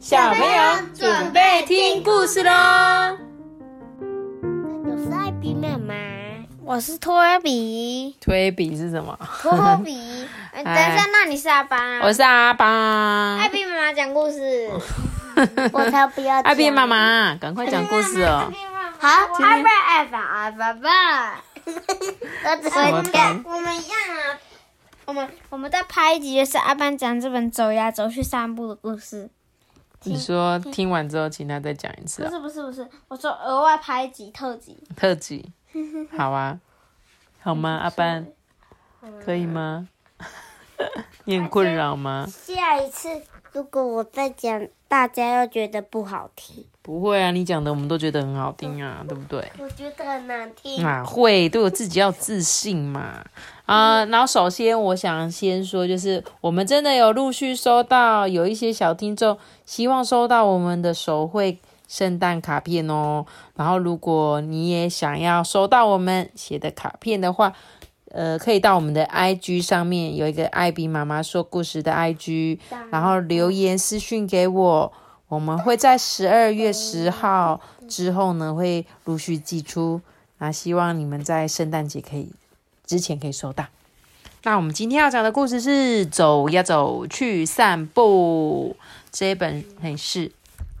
小朋友准备听故事喽。我是艾比妈妈，我是托比，推比是什么？托比。呃 等一下，那你是阿邦啊？我是阿邦。艾比妈妈讲故事。我才不要艾比妈妈，赶快讲故事哦。好，阿爸阿爸阿爸爸。我只会么讲，我们一样啊。我们我们在拍一集，就是阿班讲这本走呀走去散步的故事。你说听完之后，请他再讲一次不啊，是不是不是，我说额外拍一集特辑。特辑。好啊，好吗？阿班，可以吗？你很困扰吗？下一次如果我再讲，大家又觉得不好听，不会啊，你讲的我们都觉得很好听啊，对不对？我觉得很难听。哪会对我自己要自信嘛？啊、然后首先我想先说，就是我们真的有陆续收到有一些小听众希望收到我们的手绘圣诞卡片哦。然后如果你也想要收到我们写的卡片的话，呃，可以到我们的 IG 上面有一个艾比妈妈说故事的 IG，然后留言私讯给我，我们会在十二月十号之后呢会陆续寄出。那希望你们在圣诞节可以之前可以收到。那我们今天要讲的故事是《走呀走去散步》这一本很是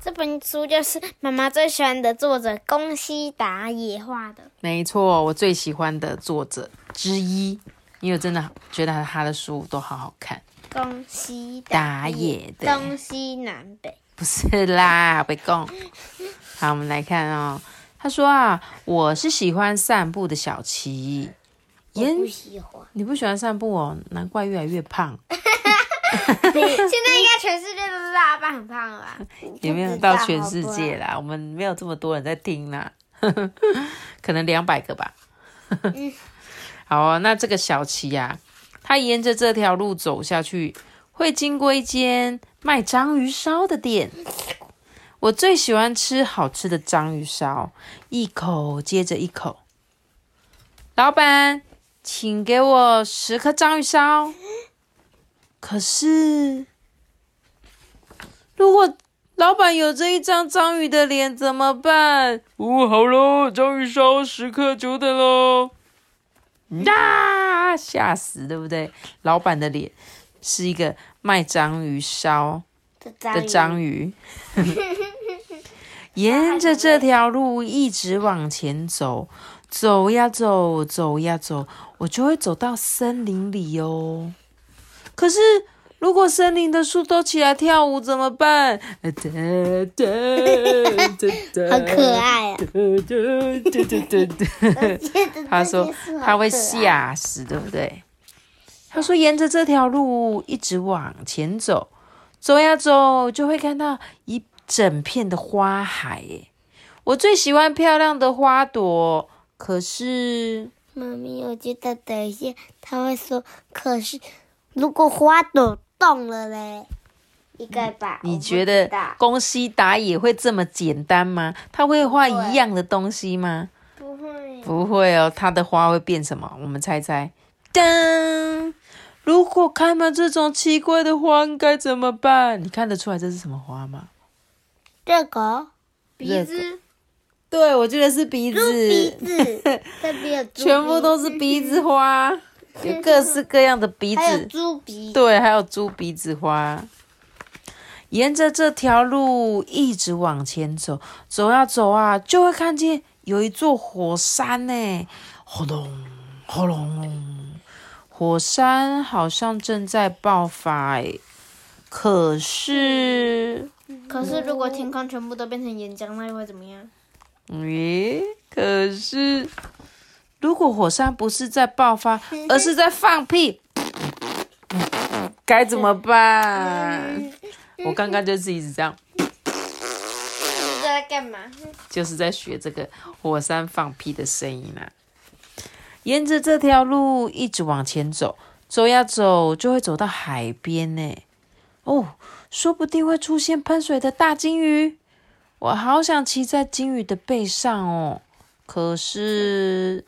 这本书就是妈妈最喜欢的作者宫西达也画的。没错，我最喜欢的作者之一，因为我真的觉得他的书都好好看。宫西达野的东西南北。不是啦，别讲。好，我们来看哦。他说啊，我是喜欢散步的小琪。我不喜欢。你不喜欢散步哦，难怪越来越胖。现在应该全世界都知道阿爸很胖了吧？也没有到全世界啦，我们没有这么多人在听啦，可能两百个吧。好啊，那这个小琪呀、他沿着这条路走下去，会经过一间卖章鱼烧的店。我最喜欢吃好吃的章鱼烧，一口接着一口。老板，请给我十颗章鱼烧。可是，如果老板有这一张章鱼的脸怎么办？哦，好喽，章鱼烧时刻久等喽！呀，吓死，对不对？老板的脸是一个卖章鱼烧的章鱼，沿着这条路一直往前走，走呀走，走呀走，我就会走到森林里哦。可是，如果森林的树都起来跳舞怎么办？哒哒哒哒好可爱啊！哒哒哒哒他说他会吓死，对不对？他说沿着这条路一直往前走，走呀走，就会看到一整片的花海。耶，我最喜欢漂亮的花朵，可是妈咪，我觉得等一下他会说，可是如果花朵动了嘞，应该吧？你觉得宫西达也会这么简单吗？他会画一样的东西吗？不会？不会哦，他的花会变什么？我们猜猜。噔！如果开满这种奇怪的花，该怎么办？你看得出来这是什么花吗？这个鼻子。对，我觉得是鼻子。鼻子，这边有 全部都是鼻子花，有各式各样的鼻子。猪鼻。对，还有猪鼻子花。沿着这条路一直往前走，走啊走啊，就会看见有一座火山呢。轰隆轰隆，火山好像正在爆发哎。可是，可是如果天空全部都变成岩浆，那又会怎么样？咦？可是，如果火山不是在爆发，而是在放屁，该怎么办？我刚刚就是一直这样，你在干嘛？就是在学这个火山放屁的声音啊。沿着这条路一直往前走，走呀走，就会走到海边呢。哦，说不定会出现喷水的大金鱼。我好想骑在金鱼的背上哦。可是，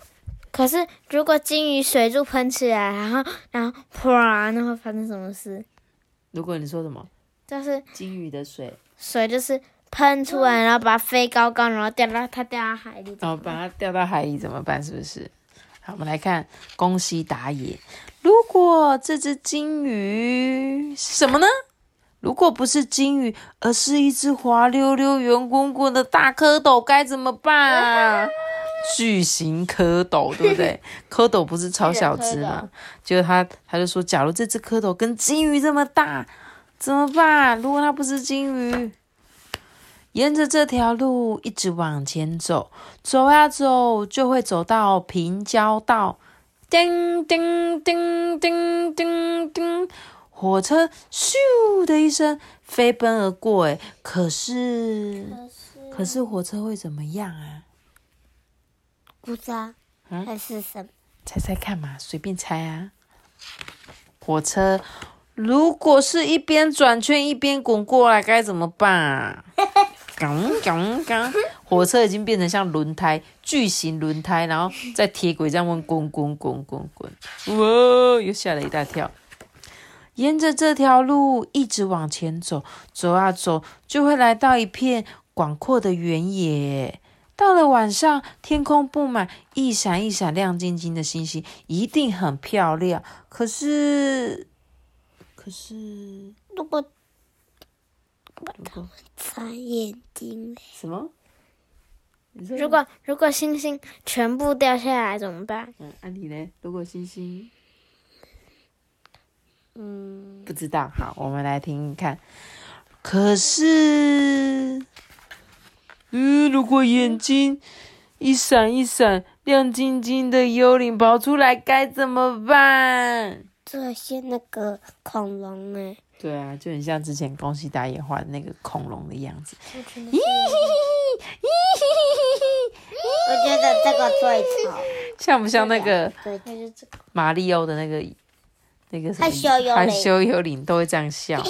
可是如果金鱼水柱喷起来，然后然后啪，那会发生什么事？如果你说什么就是金鱼的水水就是喷出来，然后把它飞高高，然后掉到它掉到海里。然后把它掉到海里怎么办？是不是？好，我们来看宫西达也。如果这只金鱼是什么呢？如果不是金鱼，而是一只滑溜溜、圆滚滚的大蝌蚪，该怎么办？巨型蝌蚪，对不对？蝌蚪不是超小只吗？结果他他就说，假如这只蝌蚪跟金鱼这么大，怎么办？如果它不是金鱼，沿着这条路一直往前走，走呀走，就会走到平交道。叮叮叮叮叮叮，火车咻的一声飞奔而过。哎，可是，可是火车会怎么样啊？不知道，嗯还是什么？猜猜看嘛，随便猜啊。火车如果是一边转圈一边滚过来，该怎么办啊？刚刚刚，火车已经变成像轮胎，巨型轮胎，然后在铁轨这样滚滚滚滚滚滚，哇！又吓了一大跳。沿着这条路一直往前走，走啊走，就会来到一片广阔的原野。到了晚上，天空布满一闪一闪亮晶晶的星星，一定很漂亮。可是，可是，如果如果擦眼睛嘞，什么？如果如果星星全部掉下来怎么办？嗯，安迪呢？如果星星嗯，不知道，好，我们来听听看。可是，嗯，如果眼睛一闪一闪、亮晶晶的幽灵跑出来，该怎么办？这些那个恐龙哎，对啊，就很像之前宫西达也画的那个恐龙的样子。我觉得这个最丑，像不像那个最丑那就这个。马里奥的那个那个害羞幽灵害羞幽灵都会这样笑？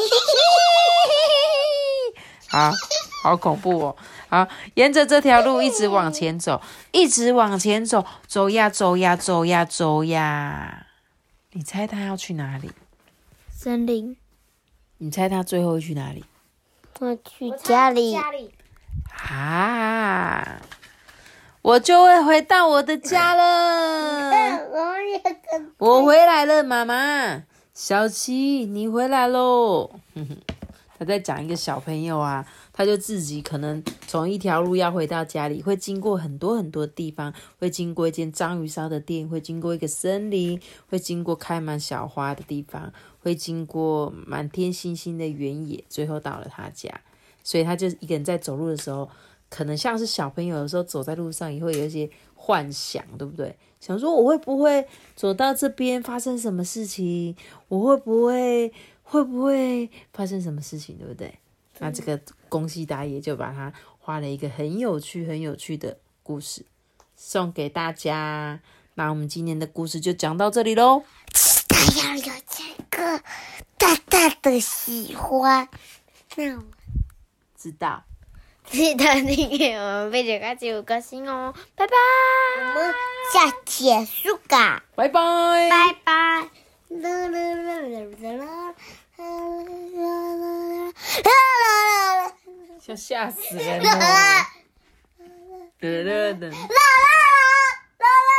好好恐怖哦！好，沿着这条路一直往前走，一直往前走，走呀走呀走呀走呀。你猜他要去哪里？森林。你猜他最后会去哪里？我去家里，家里。啊！我就会回到我的家了。我也我回来了，妈妈，小七，你回来喽。在讲一个小朋友啊，他就自己可能从一条路要回到家里，会经过很多很多地方，会经过一间章鱼烧的店，会经过一个森林，会经过开满小花的地方，会经过满天星星的原野，最后到了他家。所以他就一个人在走路的时候，可能像是小朋友有时候走在路上也会有一些幻想，对不对？想说我会不会走到这边发生什么事情？我会不会会不会发生什么事情，对不对？那这个宫西达也就把它画了一个很有趣、很有趣的故事送给大家。那我们今天的故事就讲到这里喽。他要有这个大大的喜欢，那我知道，记得订阅我们贝姐开启五颗星哦，拜拜。我们下结束噶，拜拜。拜拜。啦啦啦啦啦啦吓吓死人！了。